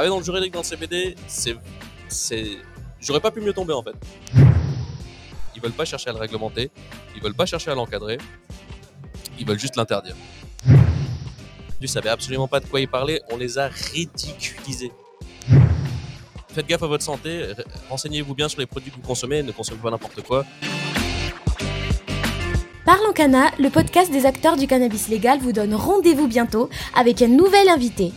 Ah travailler dans le juridique, dans le CBD, c'est, c'est, j'aurais pas pu mieux tomber en fait. Ils veulent pas chercher à le réglementer, ils veulent pas chercher à l'encadrer, ils veulent juste l'interdire. Ils savaient absolument pas de quoi y parler, on les a ridiculisés. Faites gaffe à votre santé, renseignez-vous bien sur les produits que vous consommez, ne consommez pas n'importe quoi. Parlons Cana, le podcast des acteurs du cannabis légal vous donne rendez-vous bientôt avec un nouvel invité.